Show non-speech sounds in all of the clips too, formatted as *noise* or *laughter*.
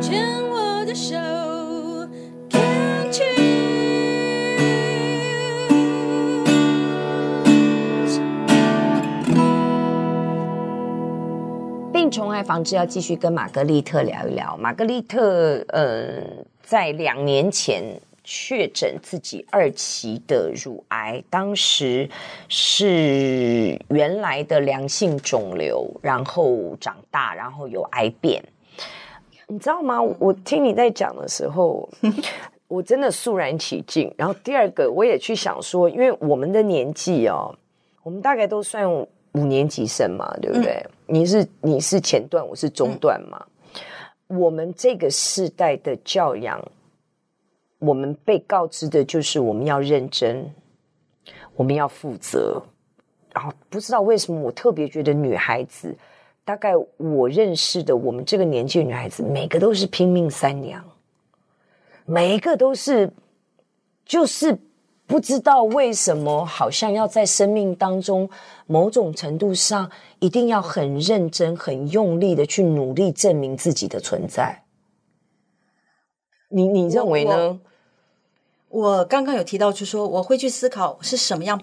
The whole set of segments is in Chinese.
牵我的手病虫害防治要继续跟玛格丽特聊一聊。玛格丽特，呃，在两年前确诊自己二期的乳癌，当时是原来的良性肿瘤，然后长大，然后有癌变。你知道吗？我听你在讲的时候，*laughs* 我真的肃然起敬。然后第二个，我也去想说，因为我们的年纪哦，我们大概都算五年级生嘛，对不对？嗯、你是你是前段，我是中段嘛。嗯、我们这个世代的教养，我们被告知的就是我们要认真，我们要负责。然后不知道为什么，我特别觉得女孩子。大概我认识的我们这个年纪的女孩子，每个都是拼命三娘，每一个都是，就是不知道为什么，好像要在生命当中某种程度上，一定要很认真、很用力的去努力证明自己的存在。你你认为呢？我，刚刚有提到，就说我会去思考是什么样，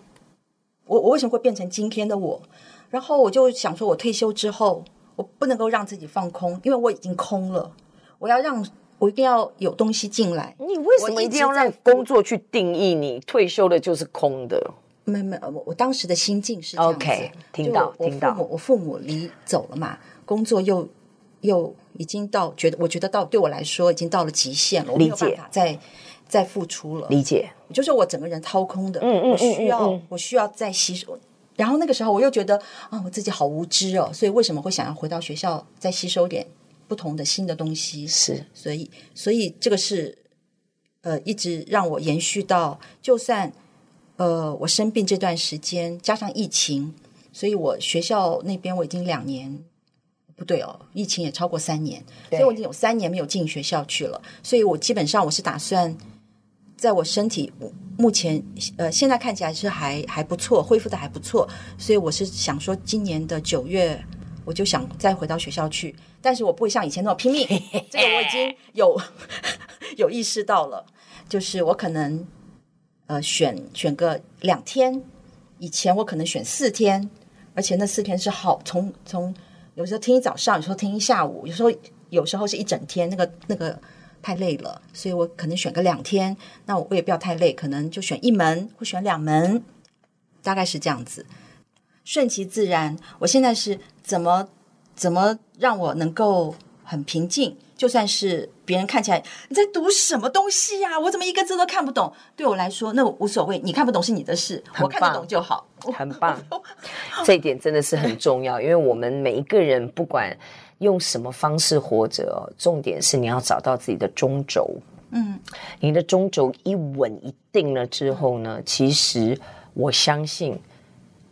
我我为什么会变成今天的我？然后我就想说，我退休之后，我不能够让自己放空，因为我已经空了。我要让我一定要有东西进来。你为什么一定要让工作去定义你退休的就是空的？没没，我我当时的心境是这样子。OK，听到听到。我父母离走了嘛，工作又又已经到觉得，我觉得到对我来说已经到了极限了，我没有办法再再付出了。理解，就是我整个人掏空的。嗯嗯嗯，我需要我需要再吸收。然后那个时候我又觉得啊，我自己好无知哦，所以为什么会想要回到学校再吸收点不同的新的东西？是，所以所以这个是呃一直让我延续到，就算呃我生病这段时间加上疫情，所以我学校那边我已经两年不对哦，疫情也超过三年，所以我已经有三年没有进学校去了，所以我基本上我是打算。在我身体目前呃现在看起来是还还不错，恢复的还不错，所以我是想说，今年的九月我就想再回到学校去，但是我不会像以前那么拼命，*laughs* 这个我已经有 *laughs* 有意识到了，就是我可能呃选选个两天，以前我可能选四天，而且那四天是好从从有时候听一早上，有时候听一下午，有时候有时候是一整天，那个那个。太累了，所以我可能选个两天。那我也不要太累，可能就选一门或选两门，大概是这样子，顺其自然。我现在是怎么怎么让我能够很平静？就算是别人看起来你在读什么东西呀、啊？我怎么一个字都看不懂？对我来说，那无所谓。你看不懂是你的事，我看得懂就好。很棒，*laughs* 这一点真的是很重要，因为我们每一个人不管。用什么方式活着？重点是你要找到自己的中轴。嗯，你的中轴一稳一定了之后呢，其实我相信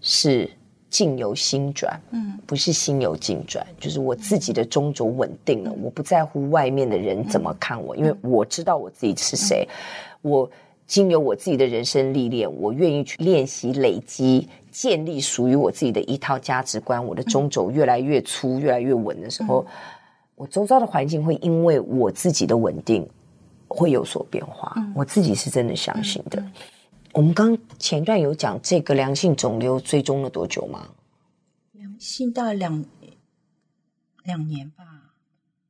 是境由心转。嗯，不是心由境转，就是我自己的中轴稳定了，我不在乎外面的人怎么看我，因为我知道我自己是谁。我经由我自己的人生历练，我愿意去练习累积。建立属于我自己的一套价值观，我的中轴越来越粗，越来越稳的时候，我周遭的环境会因为我自己的稳定会有所变化。我自己是真的相信的。我们刚前段有讲这个良性肿瘤追踪了多久吗？良性大概两两年吧。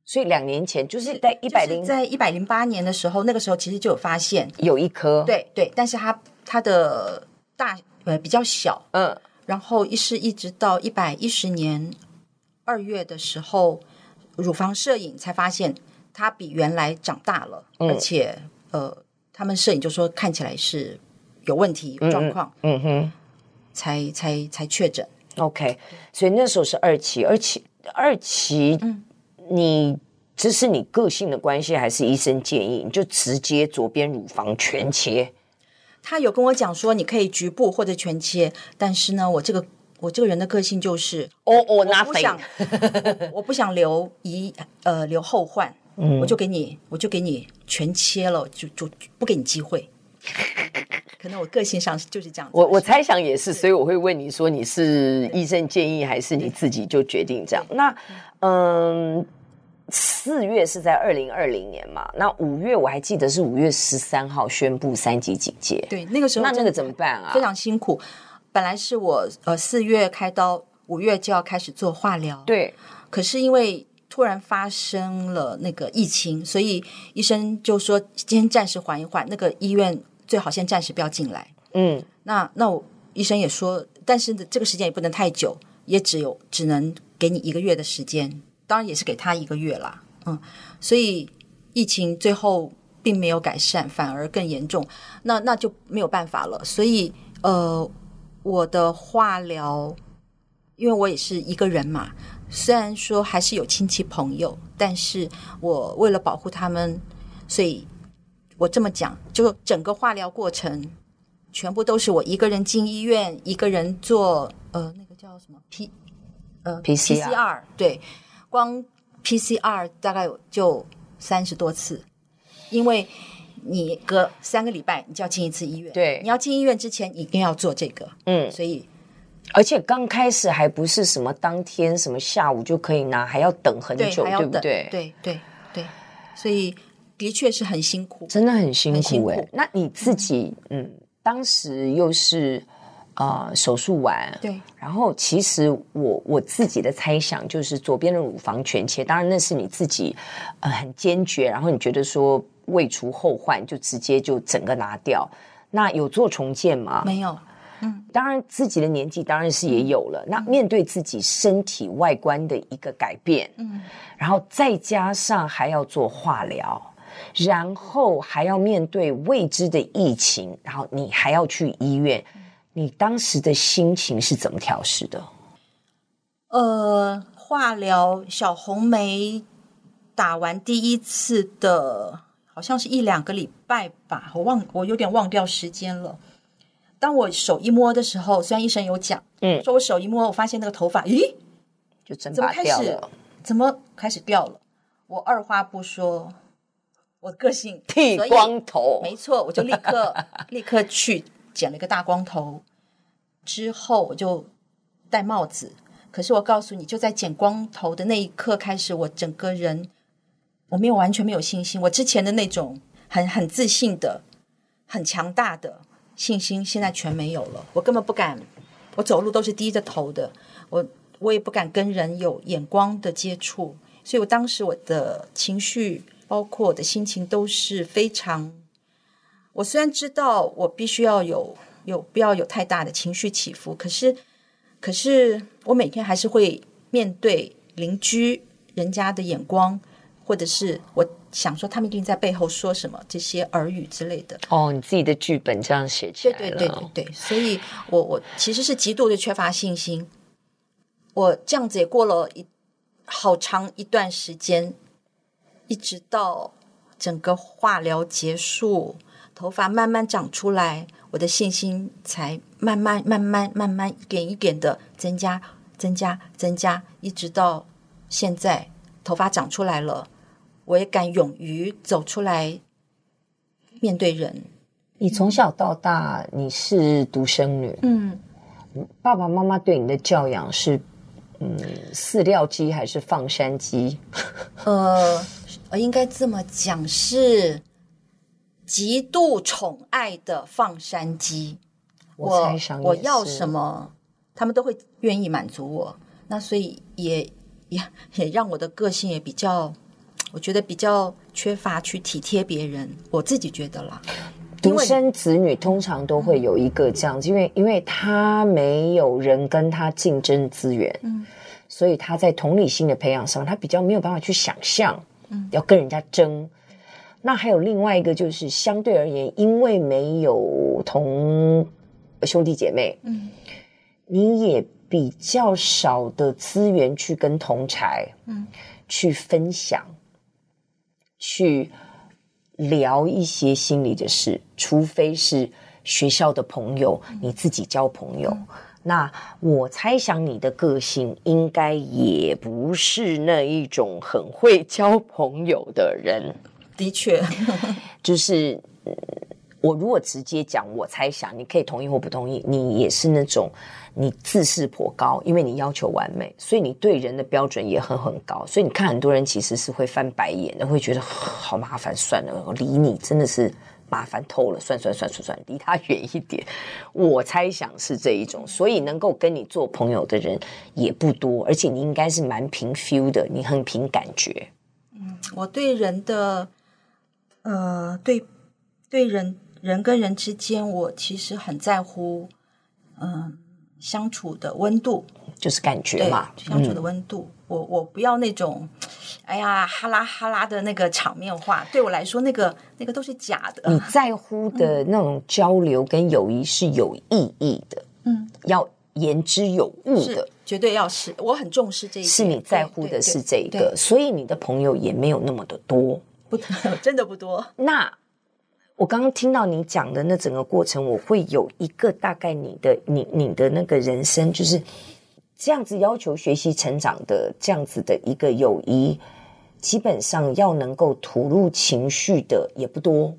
所以两年前就是在一百零在一百零八年的时候，那个时候其实就有发现有一颗，对对，但是它它的大。呃，比较小，嗯，然后一是一直到一百一十年二月的时候，乳房摄影才发现它比原来长大了，嗯、而且呃，他们摄影就说看起来是有问题有状况，嗯哼，才才才确诊。OK，所以那时候是二期，二期二期，嗯，你这是你个性的关系，还是医生建议你就直接左边乳房全切？他有跟我讲说，你可以局部或者全切，但是呢，我这个我这个人的个性就是，哦哦，我不想，*laughs* 我不想留遗呃留后患，嗯，我就给你，我就给你全切了，就就不给你机会。可能我个性上就是这样子。我我猜想也是，所以我会问你说，你是医生建议还是你自己就决定这样？那嗯，四月是在二零二零年嘛，那五月我还记得是五月十三号宣布三级警戒。对，那个时候那那个怎么办啊？非常辛苦。本来是我呃四月开刀，五月就要开始做化疗。对，可是因为突然发生了那个疫情，所以医生就说先暂时缓一缓，那个医院最好先暂时不要进来。嗯，那那我医生也说，但是这个时间也不能太久，也只有只能给你一个月的时间。当然也是给他一个月啦，嗯，所以疫情最后并没有改善，反而更严重，那那就没有办法了。所以呃，我的化疗，因为我也是一个人嘛，虽然说还是有亲戚朋友，但是我为了保护他们，所以我这么讲，就整个化疗过程全部都是我一个人进医院，一个人做呃那个叫什么 P 呃 PCR, PCR 对。光 PCR 大概有就三十多次，因为你隔三个礼拜你就要进一次医院。对，你要进医院之前一定要做这个。嗯，所以而且刚开始还不是什么当天什么下午就可以拿，还要等很久，对，对不对？对对对，所以的确是很辛苦，真的很辛苦，欸。辛苦。那你自己，嗯，嗯，当时又是。啊、呃，手术完，对，然后其实我我自己的猜想就是左边的乳房全切，当然那是你自己呃很坚决，然后你觉得说未除后患，就直接就整个拿掉。那有做重建吗？没有，嗯，当然自己的年纪当然是也有了。嗯、那面对自己身体外观的一个改变，嗯，然后再加上还要做化疗，然后还要面对未知的疫情，然后你还要去医院。你当时的心情是怎么调试的？呃，化疗小红梅打完第一次的，好像是一两个礼拜吧，我忘，我有点忘掉时间了。当我手一摸的时候，虽然医生有讲，嗯，说我手一摸，我发现那个头发，咦，就真的掉了，怎么开始掉了？我二话不说，我个性剃光头，没错，我就立刻立刻去。剪了一个大光头之后，我就戴帽子。可是我告诉你，就在剪光头的那一刻开始，我整个人我没有完全没有信心。我之前的那种很很自信的、很强大的信心，现在全没有了。我根本不敢，我走路都是低着头的。我我也不敢跟人有眼光的接触。所以我当时我的情绪，包括我的心情，都是非常。我虽然知道我必须要有有不要有太大的情绪起伏，可是可是我每天还是会面对邻居人家的眼光，或者是我想说他们一定在背后说什么这些耳语之类的。哦，你自己的剧本这样写起来了。对对对对对，所以我我其实是极度的缺乏信心。我这样子也过了一好长一段时间，一直到整个化疗结束。头发慢慢长出来，我的信心才慢慢、慢慢、慢慢一点一点的增加、增加、增加，一直到现在，头发长出来了，我也敢勇于走出来面对人。你从小到大你是独生女，嗯，爸爸妈妈对你的教养是嗯饲料鸡还是放山鸡？*laughs* 呃，应该这么讲是。极度宠爱的放山鸡，我我，我要什么，他们都会愿意满足我。那所以也也也让我的个性也比较，我觉得比较缺乏去体贴别人。我自己觉得啦，独生子女通常都会有一个这样子，因为因为他没有人跟他竞争资源，嗯，所以他在同理心的培养上，他比较没有办法去想象，嗯，要跟人家争。那还有另外一个，就是相对而言，因为没有同兄弟姐妹，嗯，你也比较少的资源去跟同才，嗯，去分享，去聊一些心里的事，除非是学校的朋友，你自己交朋友。嗯，那我猜想你的个性应该也不是那一种很会交朋友的人。的确，*laughs* 就是我如果直接讲，我猜想你可以同意或不同意。你也是那种你自视颇高，因为你要求完美，所以你对人的标准也很很高。所以你看很多人其实是会翻白眼的，会觉得 *sighs* 好麻烦，算了，我理你真的是麻烦透了，算算算算算，离他远一点。*laughs* 我猜想是这一种，所以能够跟你做朋友的人也不多，而且你应该是蛮凭 feel 的，你很凭感觉。嗯，我对人的，呃，对对人。人跟人之间，我其实很在乎，嗯，相处的温度，就是感觉嘛，相处的温度。嗯、我我不要那种，哎呀，哈拉哈拉的那个场面话，对我来说，那个那个都是假的。你在乎的那种交流跟友谊是有意义的，嗯，要言之有物的，绝对要是。我很重视这一点，是你在乎的是这个，所以你的朋友也没有那么的多，不，*laughs* 真的不多。那。我刚刚听到你讲的那整个过程，我会有一个大概你的你你的那个人生就是这样子要求学习成长的这样子的一个友谊，基本上要能够吐露情绪的也不多，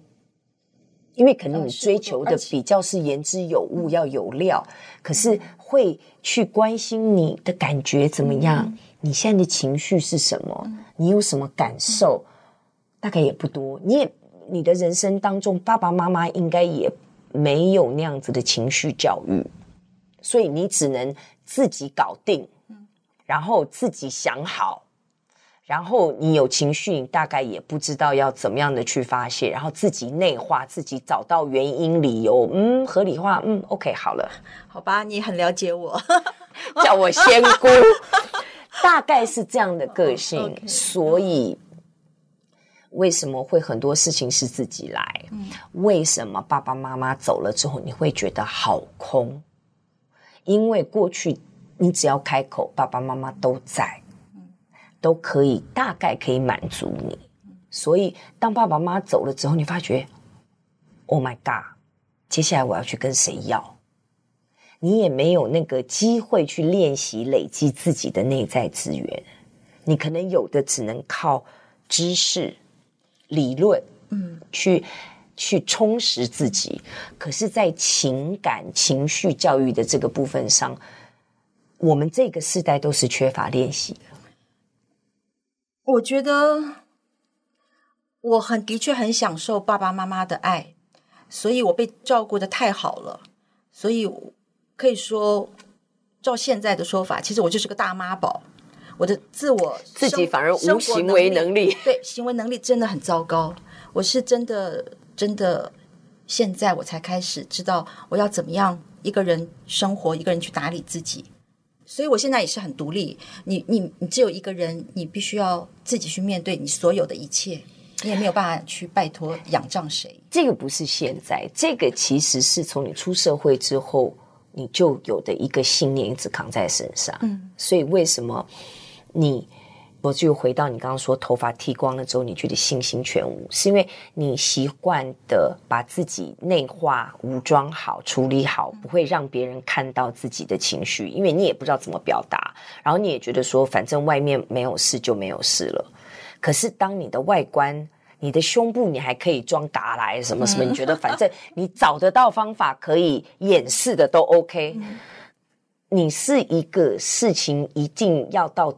因为可能你追求的比较是言之有物，要有料，可是会去关心你的感觉怎么样，你现在的情绪是什么，你有什么感受，大概也不多，你也。你的人生当中，爸爸妈妈应该也没有那样子的情绪教育，所以你只能自己搞定，然后自己想好，然后你有情绪，你大概也不知道要怎么样的去发泄，然后自己内化，自己找到原因、理由，嗯，合理化，嗯，OK，好了，好吧，你很了解我，*laughs* 叫我仙姑，*laughs* 大概是这样的个性，所以。为什么会很多事情是自己来？嗯，为什么爸爸妈妈走了之后你会觉得好空？因为过去你只要开口，爸爸妈妈都在，都可以大概可以满足你。所以当爸爸妈妈走了之后，你发觉，Oh my God，接下来我要去跟谁要？你也没有那个机会去练习累积自己的内在资源，你可能有的只能靠知识。理论，嗯，去去充实自己，可是，在情感情绪教育的这个部分上，我们这个时代都是缺乏练习的。我觉得我很的确很享受爸爸妈妈的爱，所以我被照顾的太好了，所以可以说，照现在的说法，其实我就是个大妈宝。我的自我自己反而无行为能力，对，行为能力真的很糟糕。我是真的真的，现在我才开始知道我要怎么样一个人生活，一个人去打理自己。所以我现在也是很独立。你你你只有一个人，你必须要自己去面对你所有的一切，你也没有办法去拜托仰仗谁。这个不是现在，这个其实是从你出社会之后你就有的一个信念，一直扛在身上。嗯，所以为什么？你，我就回到你刚刚说，头发剃光了之后，你觉得信心全无，是因为你习惯的把自己内化、武装好、处理好，不会让别人看到自己的情绪，因为你也不知道怎么表达，然后你也觉得说，反正外面没有事就没有事了。可是当你的外观、你的胸部，你还可以装嘎来什么什么，你觉得反正你找得到方法可以掩饰的都 OK。你是一个事情一定要到。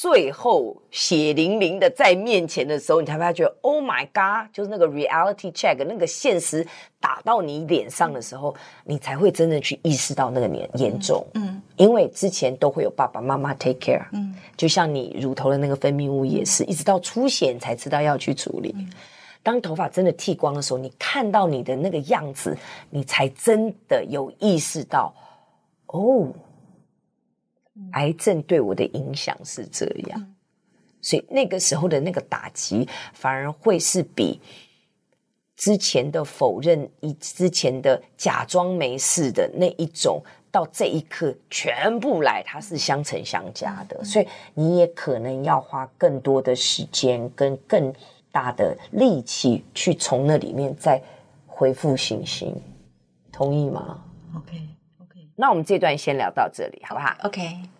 最后血淋淋的在面前的时候，你才发觉 Oh my God，就是那个 reality check，那个现实打到你脸上的时候，你才会真的去意识到那个严严重。嗯，因为之前都会有爸爸妈妈 take care。嗯，就像你乳头的那个分泌物也是，一直到出血才知道要去处理。当头发真的剃光的时候，你看到你的那个样子，你才真的有意识到，哦。癌症对我的影响是这样，嗯，所以那个时候的那个打击，反而会是比之前的否认、以之前的假装没事的那一种，到这一刻全部来，它是相乘相加的。所以你也可能要花更多的时间跟更大的力气，去从那里面再恢复信心。同意吗？OK。那我们这段先聊到这里，好不好？OK。